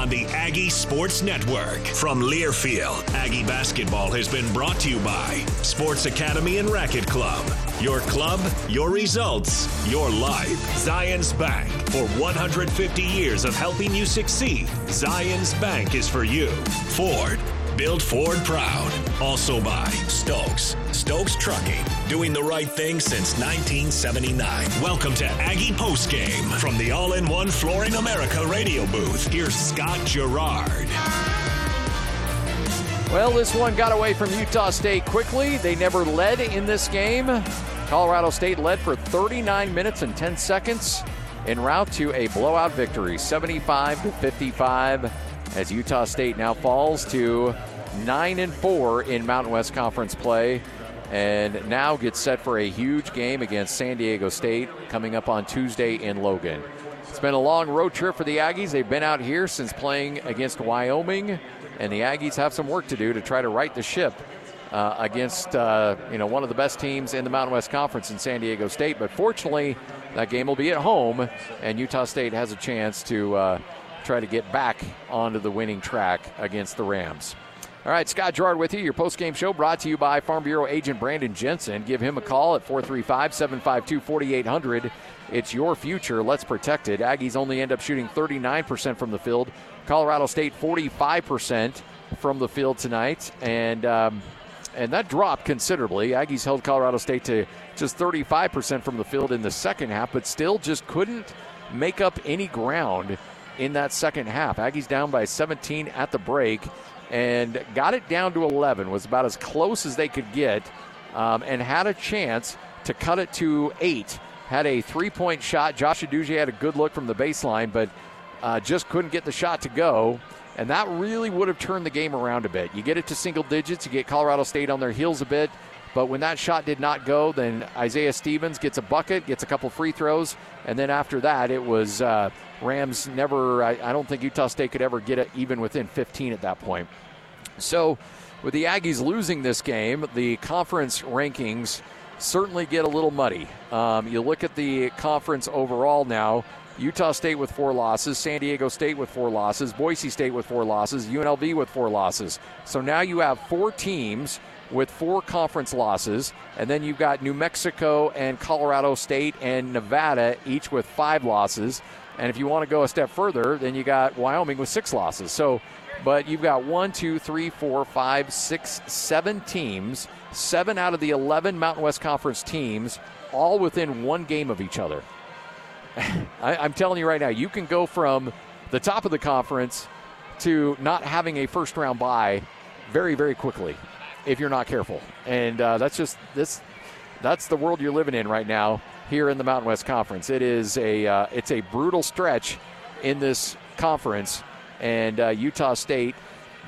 on the Aggie Sports Network. From Learfield, Aggie basketball has been brought to you by Sports Academy and Racket Club. Your club, your results, your life. Zions Bank. For 150 years of helping you succeed, Zions Bank is for you. Ford. Build Ford proud. Also by Stokes. Stokes Trucking. Doing the right thing since 1979. Welcome to Aggie Postgame from the All in One Flooring America radio booth. Here's Scott Gerard. Well, this one got away from Utah State quickly. They never led in this game. Colorado State led for 39 minutes and 10 seconds en route to a blowout victory, 75 to 55 as Utah State now falls to 9 and 4 in Mountain West Conference play and now gets set for a huge game against San Diego State coming up on Tuesday in Logan. It's been a long road trip for the Aggies. They've been out here since playing against Wyoming, and the Aggies have some work to do to try to right the ship uh, against uh, you know one of the best teams in the Mountain West Conference in San Diego State. But fortunately, that game will be at home, and Utah State has a chance to uh, try to get back onto the winning track against the Rams. All right, Scott Gerard with you. Your post-game show brought to you by Farm Bureau agent Brandon Jensen. Give him a call at 435-752-4800. It's your future. Let's protect it. Aggies only end up shooting 39% from the field. Colorado State 45% from the field tonight, and um, and that dropped considerably. Aggies held Colorado State to just 35% from the field in the second half, but still just couldn't make up any ground in that second half. Aggies down by 17 at the break and got it down to 11, was about as close as they could get, um, and had a chance to cut it to eight. Had a three point shot. Josh Uduje had a good look from the baseline, but uh, just couldn't get the shot to go. And that really would have turned the game around a bit. You get it to single digits, you get Colorado State on their heels a bit. But when that shot did not go, then Isaiah Stevens gets a bucket, gets a couple free throws, and then after that, it was uh, Rams never, I, I, don't think Utah State could ever get it even within 15 at that point. So, with the Aggies losing this game, the conference rankings certainly get a little muddy. Um, you look at the conference overall now. Utah State with four losses, San Diego State with four losses, Boise State with four losses, UNLV with four losses. So now you have four teams with four conference losses, and then you've got New Mexico and Colorado State and Nevada each with five losses. And if you want to go a step further, then you got Wyoming with six losses. So, but you've got one, two, three, four, five, six, seven teams, seven out of the 11 Mountain West Conference teams, all within one game of each other. I, I'm telling you right now, you can go from the top of the conference to not having a first round bye very, very quickly if you're not careful. And uh, that's just this. That's the world you're living in right now here in the Mountain West Conference. It is a uh, it's a brutal stretch in this conference, and uh, Utah State.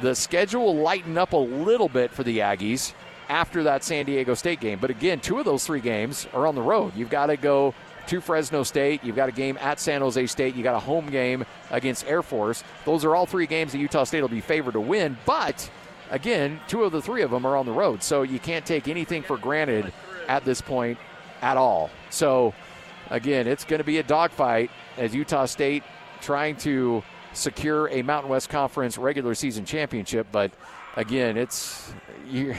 The schedule will lighten up a little bit for the Aggies after that San Diego State game. But again, two of those three games are on the road. You've got to go to Fresno State. You've got a game at San Jose State. You got a home game against Air Force. Those are all three games that Utah State will be favored to win. But again, two of the three of them are on the road. So you can't take anything for granted at this point at all. So, again, it's going to be a dogfight as Utah State trying to secure a Mountain West Conference regular season championship. But again, it's you,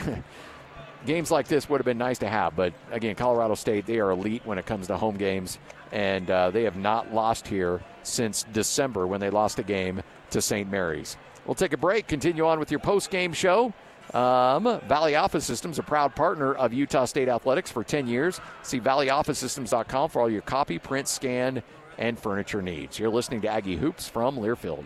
games like this would have been nice to have. But again, Colorado State they are elite when it comes to home games, and uh, they have not lost here since December when they lost a game to St. Mary's. We'll take a break. Continue on with your post game show. Um, Valley Office Systems, a proud partner of Utah State Athletics for 10 years. See valleyofficesystems.com for all your copy, print, scan, and furniture needs. You're listening to Aggie Hoops from Learfield.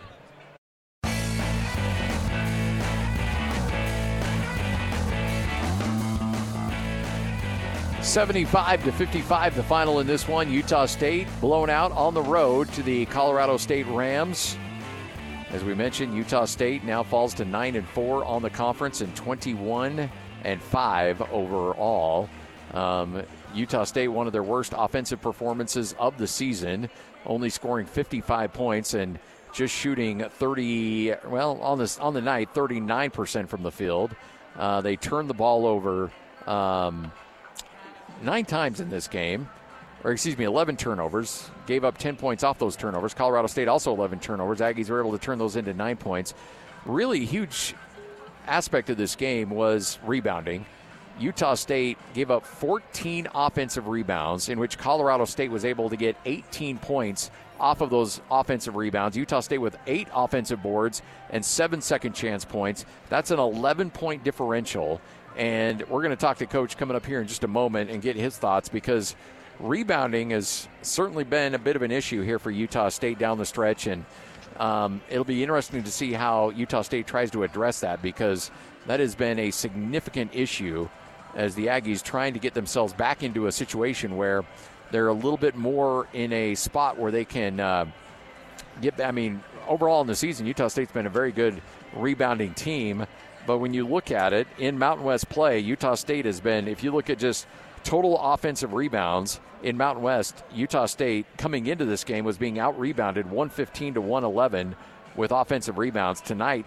Seventy-five to fifty-five, the final in this one. Utah State blown out on the road to the Colorado State Rams. As we mentioned, Utah State now falls to 9 and 4 on the conference and 21 and 5 overall. Um, Utah State, one of their worst offensive performances of the season, only scoring 55 points and just shooting 30, well, on, this, on the night, 39% from the field. Uh, they turned the ball over um, nine times in this game. Or excuse me, 11 turnovers, gave up 10 points off those turnovers. Colorado State also 11 turnovers. Aggies were able to turn those into nine points. Really huge aspect of this game was rebounding. Utah State gave up 14 offensive rebounds, in which Colorado State was able to get 18 points off of those offensive rebounds. Utah State with eight offensive boards and seven second chance points. That's an 11 point differential. And we're going to talk to Coach coming up here in just a moment and get his thoughts because rebounding has certainly been a bit of an issue here for Utah State down the stretch. And um, it'll be interesting to see how Utah State tries to address that because that has been a significant issue as the Aggies trying to get themselves back into a situation where they're a little bit more in a spot where they can uh, get. I mean, overall in the season, Utah State's been a very good rebounding team. But when you look at it in Mountain West play, Utah State has been, if you look at just total offensive rebounds in Mountain West, Utah State coming into this game was being out rebounded 115 to 111 with offensive rebounds. Tonight,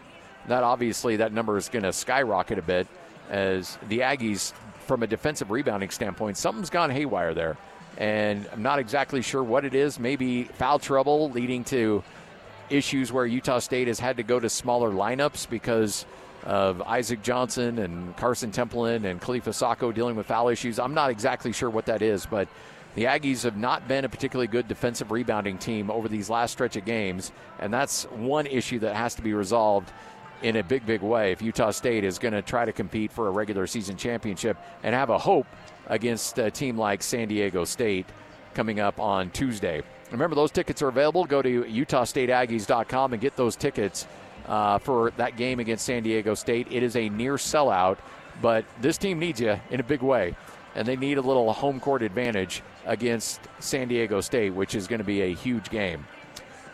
that obviously that number is going to skyrocket a bit as the Aggies, from a defensive rebounding standpoint, something's gone haywire there. And I'm not exactly sure what it is. Maybe foul trouble leading to issues where Utah State has had to go to smaller lineups because of Isaac Johnson and Karson Templin and Kalifa Sakho dealing with foul issues. I'm not exactly sure what that is, but the Aggies have not been a particularly good defensive rebounding team over these last stretch of games, and that's one issue that has to be resolved in a big, big way if Utah State is going to try to compete for a regular season championship and have a hope against a team like San Diego State coming up on Tuesday. Remember, those tickets are available. Go to UtahStateAggies.com and get those tickets uh, for that game against San Diego State. It is a near sellout, but this team needs you in a big way, and they need a little home court advantage against San Diego State, which is going to be a huge game.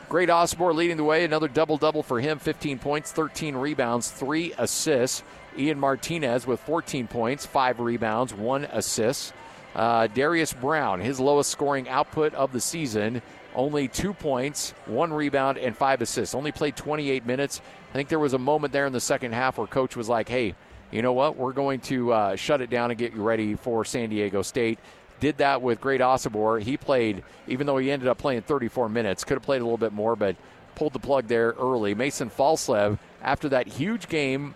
Great Osobor leading the way. Another double double for him 15 points, 13 rebounds, 3 assists. Ian Martinez with 14 points, 5 rebounds, 1 assist. Uh, Darius Brown, his lowest scoring output of the season, only two points, one rebound, and five assists. Only played 28 minutes. I think there was a moment there in the second half where coach was like, hey, you know what? We're going to uh, shut it down and get you ready for San Diego State. Did that with Great Osobor. He played, even though he ended up playing 34 minutes, could have played a little bit more, but pulled the plug there early. Mason Falslev, after that huge game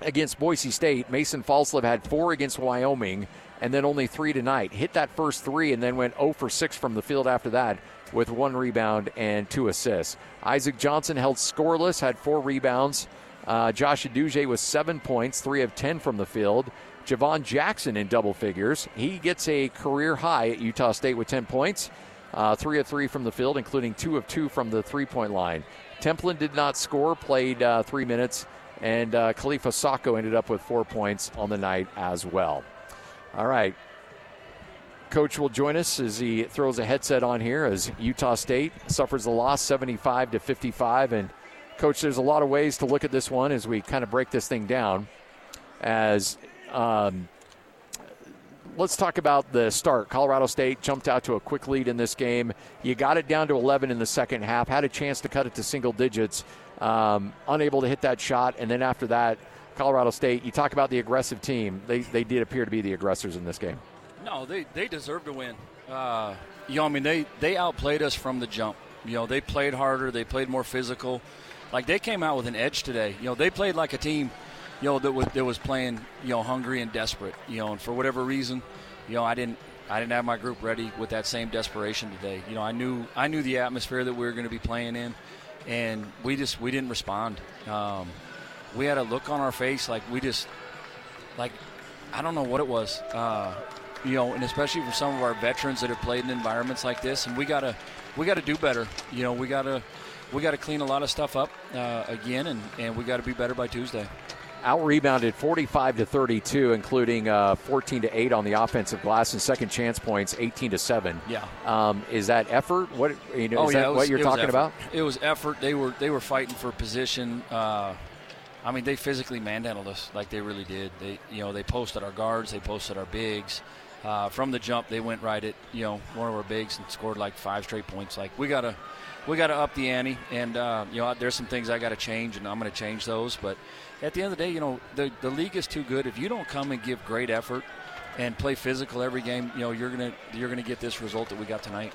against Boise State, Mason Falslev had four against Wyoming and then only three tonight. Hit that first three and then went 0 for 6 from the field after that with one rebound and two assists. Isaac Johnson held scoreless, had four rebounds. Uh, Josh Uduje with seven points, three of 10 from the field. Javon Jackson in double figures. He gets a career high at Utah State with 10 points, uh, three of three from the field, including two of two from the three point line. Templin did not score, played uh, three minutes, and uh, Kalifa Sakho ended up with four points on the night as well. All right. Coach will join us as he throws a headset on here as Utah State suffers a loss 75 to 55. And, Coach, there's a lot of ways to look at this one as we kind of break this thing down. As um, let's talk about the start. Colorado State jumped out to a quick lead in this game. You got it down to 11 in the second half, had a chance to cut it to single digits, um, unable to hit that shot. And then after that, Colorado State, you talk about the aggressive team. They, they did appear to be the aggressors in this game. No, they, they deserve to win. Uh, you know, I mean, they, they outplayed us from the jump. You know, they played harder, they played more physical. Like, they came out with an edge today. You know, they played like a team – you know, that was, that was playing, you know, hungry and desperate, you know, and for whatever reason, you know, I didn't, I didn't have my group ready with that same desperation today. You know, I knew, I knew the atmosphere that we were going to be playing in, and we just, we didn't respond. Um, we had a look on our face like we just, like, I don't know what it was. Uh, you know, and especially for some of our veterans that have played in environments like this, and we gotta, we gotta do better. You know, we gotta, we gotta clean a lot of stuff up uh, again, and, and we gotta be better by Tuesday out rebounded 45 to 32, including uh, 14 to 8 on the offensive glass and second chance points 18 to 7. Yeah. Um, is that effort? What you know? Oh, is yeah, that was, what you're talking about? It was effort. They were they were fighting for position. Uh, I mean, they physically manhandled us like they really did. They you know they posted our guards, they posted our bigs. Uh, from the jump, they went right at you know one of our bigs and scored like five straight points. Like we gotta we gotta up the ante, and uh, you know there's some things I got to change, and I'm to change those. But at the end of the day, you know, the, the league is too good. If you don't come and give great effort, and play physical every game, you know, you're gonna you're gonna get this result that we got tonight.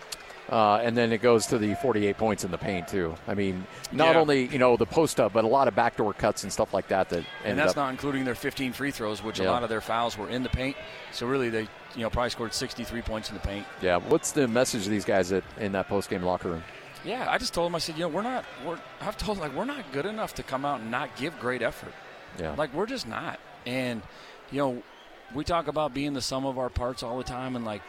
Uh, and then it goes to the 48 points in the paint too. I mean, not Yeah. only you know the post up, but a lot of backdoor cuts and stuff like that. That And that's up, not including their 15 free throws, which Yeah. a lot of their fouls were in the paint. So really, they you know probably scored 63 points in the paint. Yeah. What's the message to these guys at, in that post game locker room? Yeah, I just told them I said, you know, we're not. We're I've told them like we're not good enough to come out and not give great effort. Yeah. Like we're just not. And you know, we talk about being the sum of our parts all the time, and like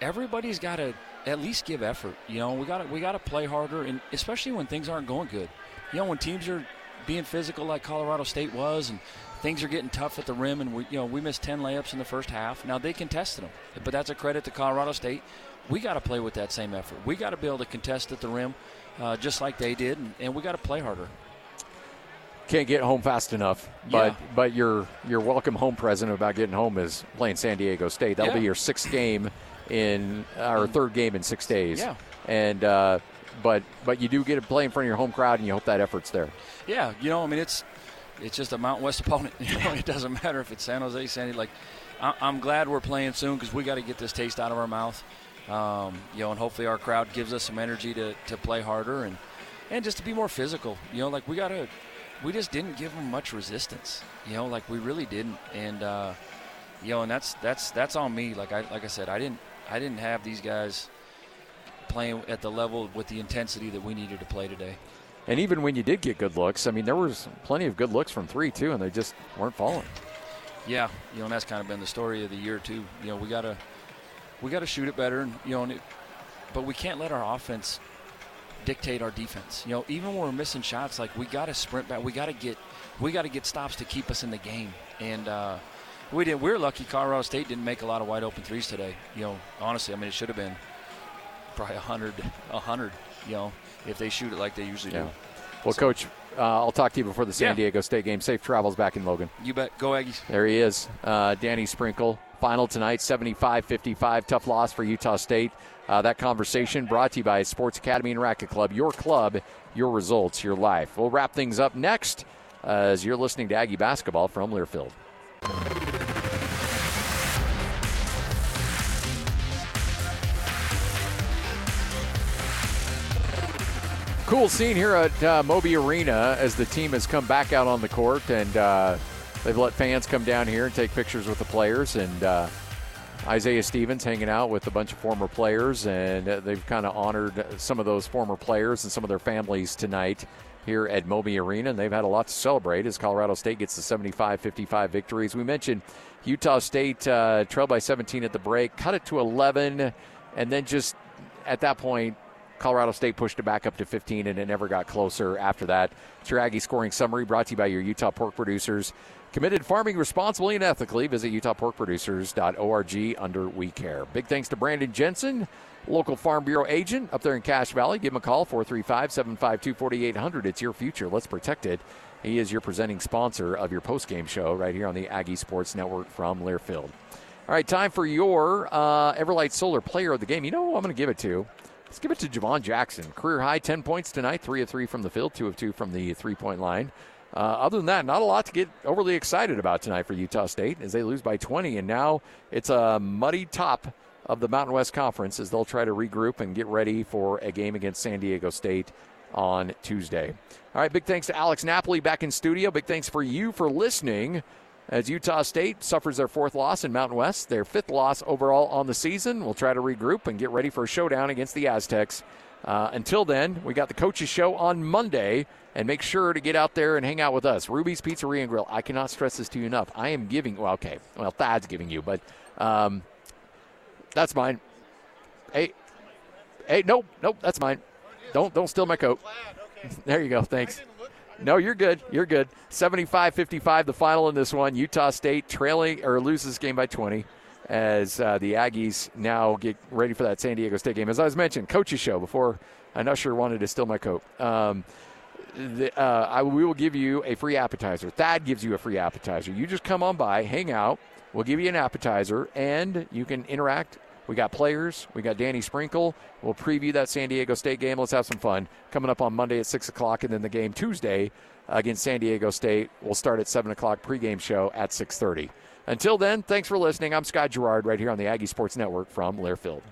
everybody's got to at least give effort. You know, we got to we got to play harder, and especially when things aren't going good. You know, when teams are being physical like Colorado State was, and things are getting tough at the rim, and we you know we missed ten layups in the first half. Now they contested them, but that's a credit to Colorado State. We got to play with that same effort. We got to be able to contest at the rim, uh, just like they did, and, and we got to play harder. Can't get home fast enough, but Yeah. but your your welcome home present about getting home is playing San Diego State. That'll be your sixth game in our third game in six days. Yeah. And uh, but but you do get to play in front of your home crowd, and you hope that effort's there. Yeah, you know, I mean, it's it's just a Mountain West opponent. You know, it doesn't matter if it's San Jose, Sandy. Like, I, I'm glad we're playing soon because we got to get this taste out of our mouth. Um, you know, and hopefully our crowd gives us some energy to, to play harder and and just to be more physical. You know, like we got to, we just didn't give them much resistance. You know, like we really didn't, and uh, you know, and that's that's that's on me. Like I like I said, I didn't I didn't have these guys playing at the level with the intensity that we needed to play today. And even when you did get good looks, I mean, there was plenty of good looks from three too, and they just weren't falling. Yeah, you know, and that's kind of been the story of the year too. You know, we gotta we gotta shoot it better, and you know, and it, but we can't let our offense dictate our defense. You know, even when we're missing shots, like we gotta sprint back. We gotta get we gotta get stops to keep us in the game. And uh, we didn't. We're lucky. Colorado State didn't make a lot of wide open threes today. You know, honestly, I mean, it should have been probably a hundred, a hundred. You know, if they shoot it like they usually Yeah. do. Well, Coach, uh, I'll talk to you before the San Yeah. Diego State game. Safe travels back in Logan. You bet. Go Aggies. There he is, uh, Danny Sprinkle. Final tonight, 75 55. Tough loss for Utah State. Uh, that conversation brought to you by Sports Academy and Racket Club. Your club, your results, your life. We'll wrap things up next as you're listening to Aggie basketball from Learfield. Cool scene here at uh, Moby Arena as the team has come back out on the court and uh, they've let fans come down here and take pictures with the players. And uh, Isaiah Stevens hanging out with a bunch of former players, and uh, they've kind of honored some of those former players and some of their families tonight here at Moby Arena. And they've had a lot to celebrate as Colorado State gets the 75 55 victories. We mentioned Utah State uh, trailed by 17 at the break, cut it to 11, and then just at that point, Colorado State pushed it back up to 15, and it never got closer after that. It's your Aggie scoring summary brought to you by your Utah pork producers. Committed farming responsibly and ethically. Visit utahporkproducers.org under We Care. Big thanks to Brandon Jensen, local Farm Bureau agent up there in Cache Valley. Give him a call, 435 752 4800. It's your future. Let's protect it. He is your presenting sponsor of your postgame show right here on the Aggie Sports Network from Learfield. All right, time for your uh, Everlight Solar Player of the Game. You know who I'm going to give it to? Let's give it to Javon Jackson. Career high 10 points tonight, 3 of 3 from the field, 2 of 2 from the three point line. Uh, other than that, not a lot to get overly excited about tonight for Utah State as they lose by 20. And now it's a muddy top of the Mountain West Conference as they'll try to regroup and get ready for a game against San Diego State on Tuesday. All right, big thanks to Alex Napoli back in studio. Big thanks for you for listening as Utah State suffers their fourth loss in Mountain West, their fifth loss overall on the season. We'll try to regroup and get ready for a showdown against the Aztecs. Uh, until then, we got the coaches show on Monday, and make sure to get out there and hang out with us. Ruby's Pizzeria and Grill. I cannot stress this to you enough. I am giving. Well, okay. Well, Thad's giving you, but um, that's mine. Hey, hey, nope, nope, that's mine. Don't don't steal my coat. There you go. Thanks. No, you're good. You're good. 75 55, the final in this one. Utah State trailing or loses game by 20 as uh, the Aggies now get ready for that San Diego State game. As I was mentioned, coaches show before an usher wanted to steal my coat. Um, the, uh, I, we will give you a free appetizer. Thad gives you a free appetizer. You just come on by, hang out. We'll give you an appetizer, and you can interact. We got players. We got Danny Sprinkle. We'll preview that San Diego State game. Let's have some fun. Coming up on Monday at 6 o'clock, and then the game Tuesday against San Diego State. We'll start at 7 o'clock pregame show at 6.30. Until then, thanks for listening. I'm Scott Gerard right here on the Aggie Sports Network from Learfield.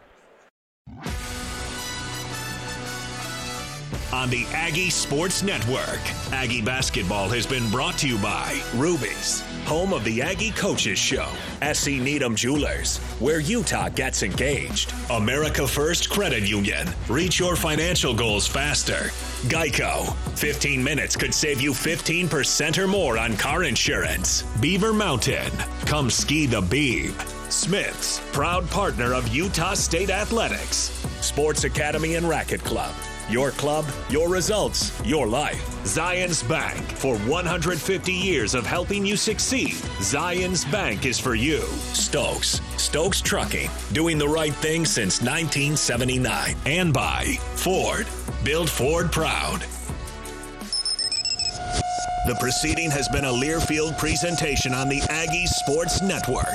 On the Aggie Sports Network. Aggie basketball has been brought to you by Ruby's, home of the Aggie Coaches Show, SC Needham Jewelers, where Utah gets engaged, America First Credit Union. Reach your financial goals faster. Geico. 15 minutes could save you 15% or more on car insurance. Beaver Mountain. Come ski the Beeb. Smith's, proud partner of Utah State Athletics. Sports Academy and Racket Club. Your club, your results, your life. Zions Bank. For 150 years of helping you succeed, Zions Bank is for you. Stokes. Stokes Trucking. Doing the right thing since 1979. And by Ford. Build Ford proud. The proceeding has been a Learfield presentation on the Aggie Sports Network.